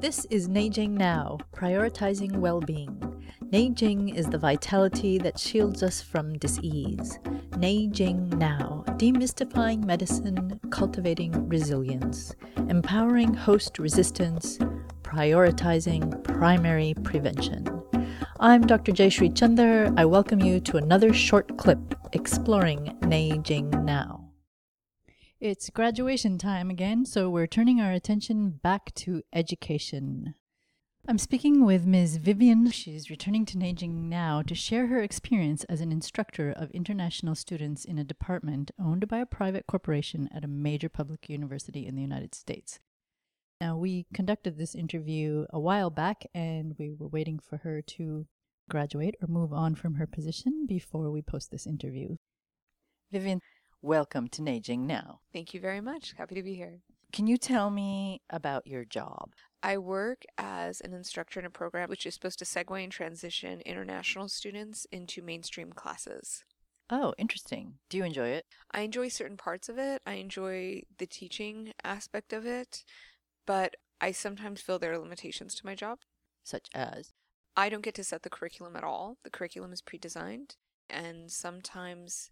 This is Neijing Now, prioritizing well being. Neijing is the vitality that shields us from disease. Neijing Now, demystifying medicine, cultivating resilience, empowering host resistance, prioritizing primary prevention. I'm Dr. Jayshree Chander. I welcome you to another short clip exploring Neijing Now. It's graduation time again, so we're turning our attention back to education. I'm speaking with Ms. Vivian. She's returning to Neijing now to share her experience as an instructor of international students in a department owned by a private corporation at a major public university in the United States. Now, we conducted this interview a while back and we were waiting for her to graduate or move on from her position before we post this interview. Vivian, welcome to Neijing now. Thank you very much. Happy to be here. Can you tell me about your job? I work as an instructor in a program which is supposed to segue and transition international students into mainstream classes. Oh, interesting. Do you enjoy it? I enjoy certain parts of it. I enjoy the teaching aspect of it, but I sometimes feel there are limitations to my job. Such as? I don't get to set the curriculum at all. The curriculum is pre designed, and sometimes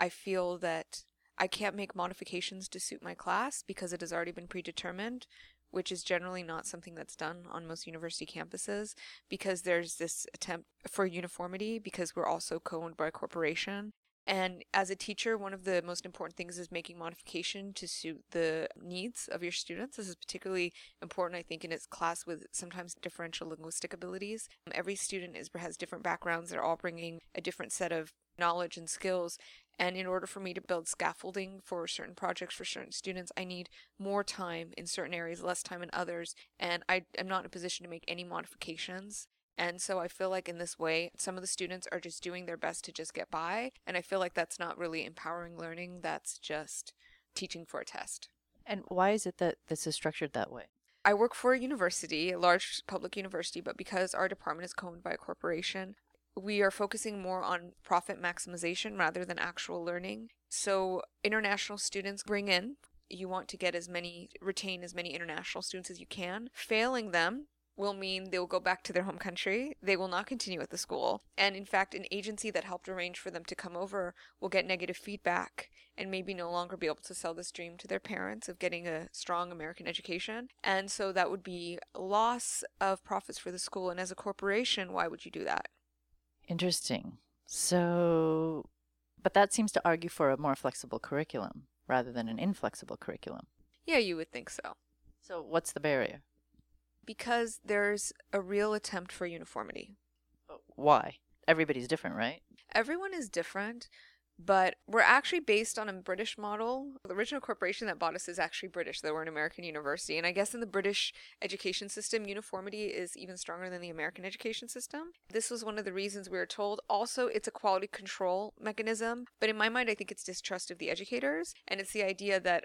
I feel that I can't make modifications to suit my class because it has already been predetermined, which is generally not something that's done on most university campuses because there's this attempt for uniformity because we're also co-owned by a corporation. And as a teacher, one of the most important things is making modification to suit the needs of your students. This is particularly important, I think, in its class with sometimes differential linguistic abilities. Every student is, has different backgrounds. They're all bringing a different set of knowledge and skills. And in order for me to build scaffolding for certain projects for certain students, I need more time in certain areas, less time in others. And I am not in a position to make any modifications. And so I feel like in this way, some of the students are just doing their best to just get by. And I feel like that's not really empowering learning, that's just teaching for a test. And why is it that this is structured that way? I work for a university, a large public university, but because our department is co-owned by a corporation, we are focusing more on profit maximization rather than actual learning. So international students bring in, you want to get as many, retain as many international students as you can. Failing them will mean they will go back to their home country. They will not continue at the school. And in fact, an agency that helped arrange for them to come over will get negative feedback and maybe no longer be able to sell this dream to their parents of getting a strong American education. And so that would be loss of profits for the school. And as a corporation, why would you do that? Interesting. So, but that seems to argue for a more flexible curriculum rather than an inflexible curriculum. Yeah, you would think so. So, what's the barrier? Because there's a real attempt for uniformity. Why? Everybody's different, right? Everyone is different, but we're actually based on a British model. The original corporation that bought us is actually British, though we're an American university. And I guess in the British education system, uniformity is even stronger than the American education system. This was one of the reasons we were told. Also, it's a quality control mechanism, but in my mind, I think it's distrust of the educators. And it's the idea that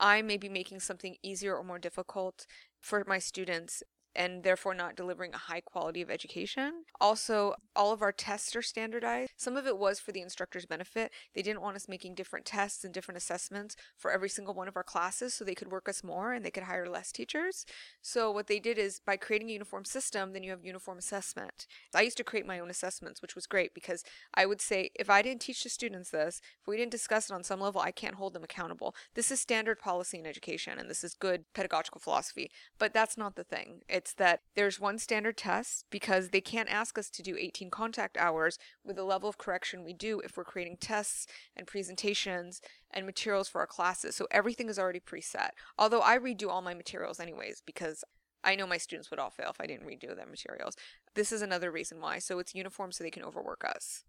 I may be making something easier or more difficult for my students and therefore not delivering a high quality of education. Also, all of our tests are standardized. Some of it was for the instructor's benefit. They didn't want us making different tests and different assessments for every single one of our classes so they could work us more and they could hire less teachers. So, what they did is by creating a uniform system, then you have uniform assessment. I used to create my own assessments, which was great because I would say if I didn't teach the students this, if we didn't discuss it on some level, I can't hold them accountable. This is standard policy in education and this is good pedagogical philosophy, but that's not the thing. It it's that there's one standard test because they can't ask us to do 18 contact hours with the level of correction we do if we're creating tests and presentations and materials for our classes. So everything is already preset. Although I redo all my materials anyways because I know my students would all fail if I didn't redo their materials. This is another reason why. So it's uniform so they can overwork us.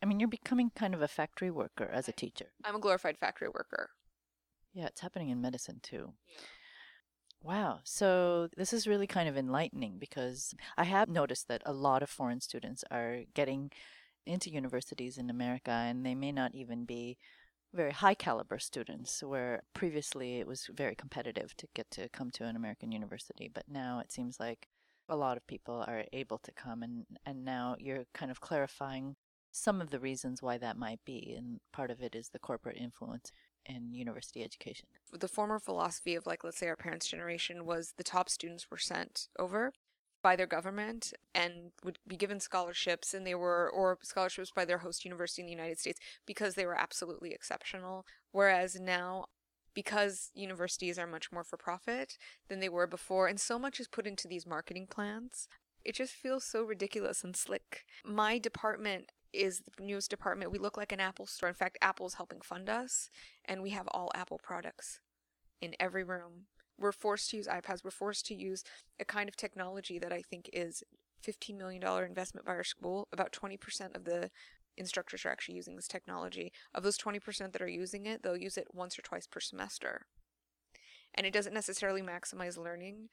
I mean, you're becoming kind of a factory worker as a teacher. I'm a glorified factory worker. Yeah, it's happening in medicine too. Yeah. Wow. So this is really kind of enlightening because I have noticed that a lot of foreign students are getting into universities in America and they may not even be very high caliber students where previously it was very competitive to get to come to an American university but now it seems like a lot of people are able to come and and now you're kind of clarifying some of the reasons why that might be and part of it is the corporate influence in university education. The former philosophy of, like, let's say our parents' generation was the top students were sent over by their government and would be given scholarships and they were or scholarships by their host university in the United States because they were absolutely exceptional whereas now because universities are much more for profit than they were before and so much is put into these marketing plans it just feels so ridiculous and slick my department is the newest department we look like an apple store in fact apple's helping fund us and we have all apple products in every room we're forced to use iPads. We're forced to use a kind of technology that I think is $15 million investment by our school. About 20% of the instructors are actually using this technology. Of those 20% that are using it, they'll use it once or twice per semester. And it doesn't necessarily maximize learning.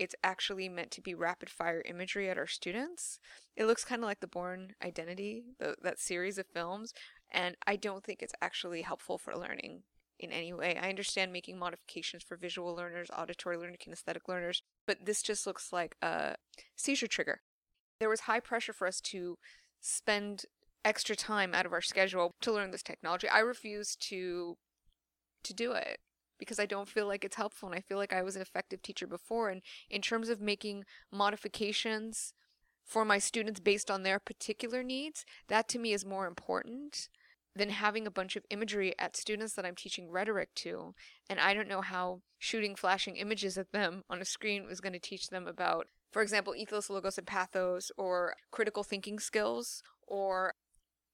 It's actually meant to be rapid fire imagery at our students. It looks kind of like the Bourne Identity, the, that series of films, and I don't think it's actually helpful for learning in any way. I understand making modifications for visual learners, auditory learners, kinesthetic learners, but this just looks like a seizure trigger. There was high pressure for us to spend extra time out of our schedule to learn this technology. I refuse to to do it because I don't feel like it's helpful and I feel like I was an effective teacher before and in terms of making modifications for my students based on their particular needs, that to me is more important than having a bunch of imagery at students that I'm teaching rhetoric to. And I don't know how shooting flashing images at them on a screen was going to teach them about, for example, ethos, logos, and pathos, or critical thinking skills, or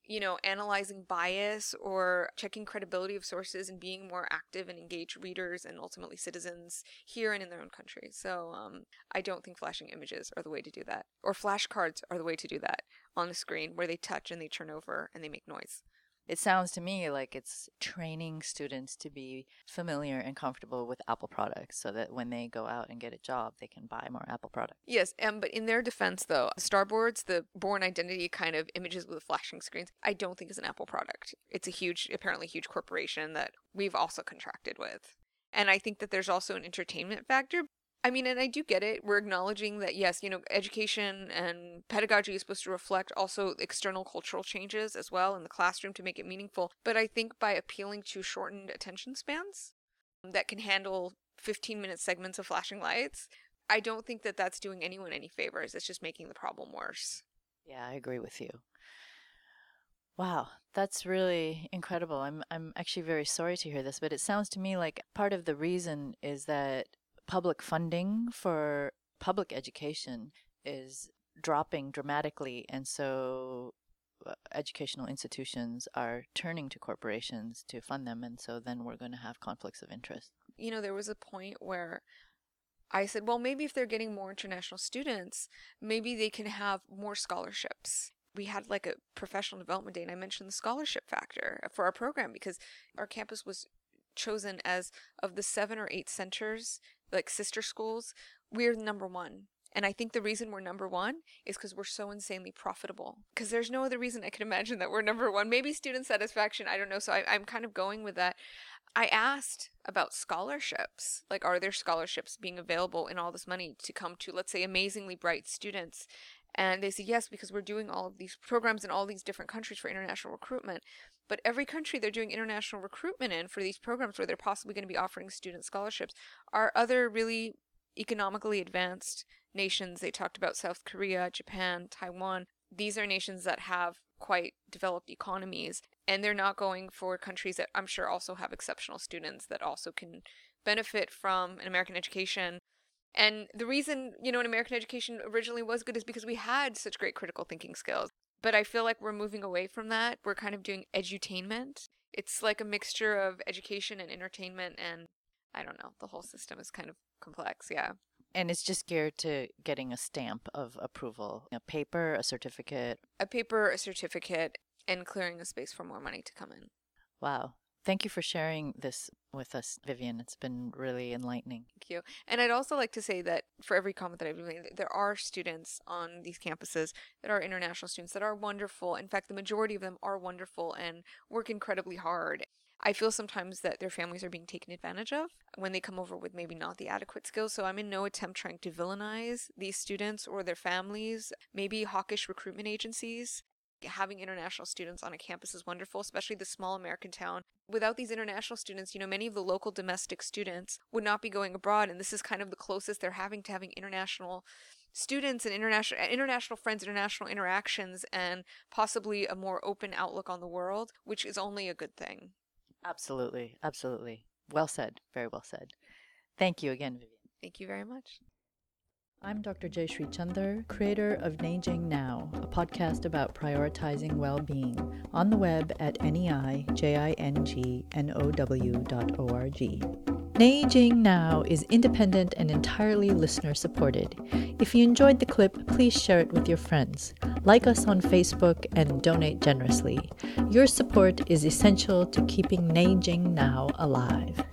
you know, analyzing bias or checking credibility of sources and being more active and engaged readers and ultimately citizens here and in their own country. So um, I don't think flashing images are the way to do that. Or flashcards are the way to do that on the screen where they touch and they turn over and they make noise. It sounds to me like it's training students to be familiar and comfortable with Apple products so that when they go out and get a job, they can buy more Apple products. Yes, um, but in their defense, though, Starboards, the Bourne Identity kind of images with flashing screens, I don't think is an Apple product. It's a huge, apparently huge corporation that we've also contracted with. And I think that there's also an entertainment factor I mean, and I do get it. We're acknowledging that, yes, you know, education and pedagogy is supposed to reflect also external cultural changes as well in the classroom to make it meaningful. But I think by appealing to shortened attention spans that can handle 15 minute segments of flashing lights, I don't think that that's doing anyone any favors. It's just making the problem worse. Yeah, I agree with you. Wow, that's really incredible. I'm I'm actually very sorry to hear this, but it sounds to me like part of the reason is that public funding for public education is dropping dramatically, and so uh, educational institutions are turning to corporations to fund them, and so then we're going to have conflicts of interest. You know, there was a point where I said, well, maybe if they're getting more international students, maybe they can have more scholarships. We had like a professional development day, and I mentioned the scholarship factor for our program because our campus was chosen as of the seven or eight centers like sister schools, we're number one. And I think the reason we're number one is because we're so insanely profitable. Because there's no other reason I can imagine that we're number one. Maybe student satisfaction, I don't know. So I, I'm kind of going with that. I asked about scholarships. Like, are there scholarships being available in all this money to come to, let's say, amazingly bright students? And they said yes, because we're doing all of these programs in all these different countries for international recruitment. But every country they're doing international recruitment in for these programs where they're possibly going to be offering student scholarships are other really economically advanced nations. They talked about South Korea, Japan, Taiwan. These are nations that have quite developed economies, and they're not going for countries that I'm sure also have exceptional students that also can benefit from an American education. And the reason, you know, an American education originally was good is because we had such great critical thinking skills. But I feel like we're moving away from that. We're kind of doing edutainment. It's like a mixture of education and entertainment and I don't know, the whole system is kind of complex, yeah. And it's just geared to getting a stamp of approval, a paper, a certificate. A paper, a certificate, and clearing a space for more money to come in. Wow. Thank you for sharing this with us, Vivian. It's been really enlightening. Thank you. And I'd also like to say that for every comment that I've made, there are students on these campuses that are international students that are wonderful. In fact, the majority of them are wonderful and work incredibly hard. I feel sometimes that their families are being taken advantage of when they come over with maybe not the adequate skills. So I'm in no attempt trying to villainize these students or their families, maybe hawkish recruitment agencies having international students on a campus is wonderful, especially the small American town. Without these international students, you know, many of the local domestic students would not be going abroad, and this is kind of the closest they're having to having international students and international eh, international friends, international interactions, and possibly a more open outlook on the world, which is only a good thing. Absolutely, absolutely. Well said. Very well said. Thank you again, Vivian. Thank you very much. I'm Dr. Jayshree Chander, creator of Neijing Now, a podcast about prioritizing well being on the web at neijingnow.org. Neijing Now is independent and entirely listener supported. If you enjoyed the clip, please share it with your friends. Like us on Facebook and donate generously. Your support is essential to keeping Neijing Now alive.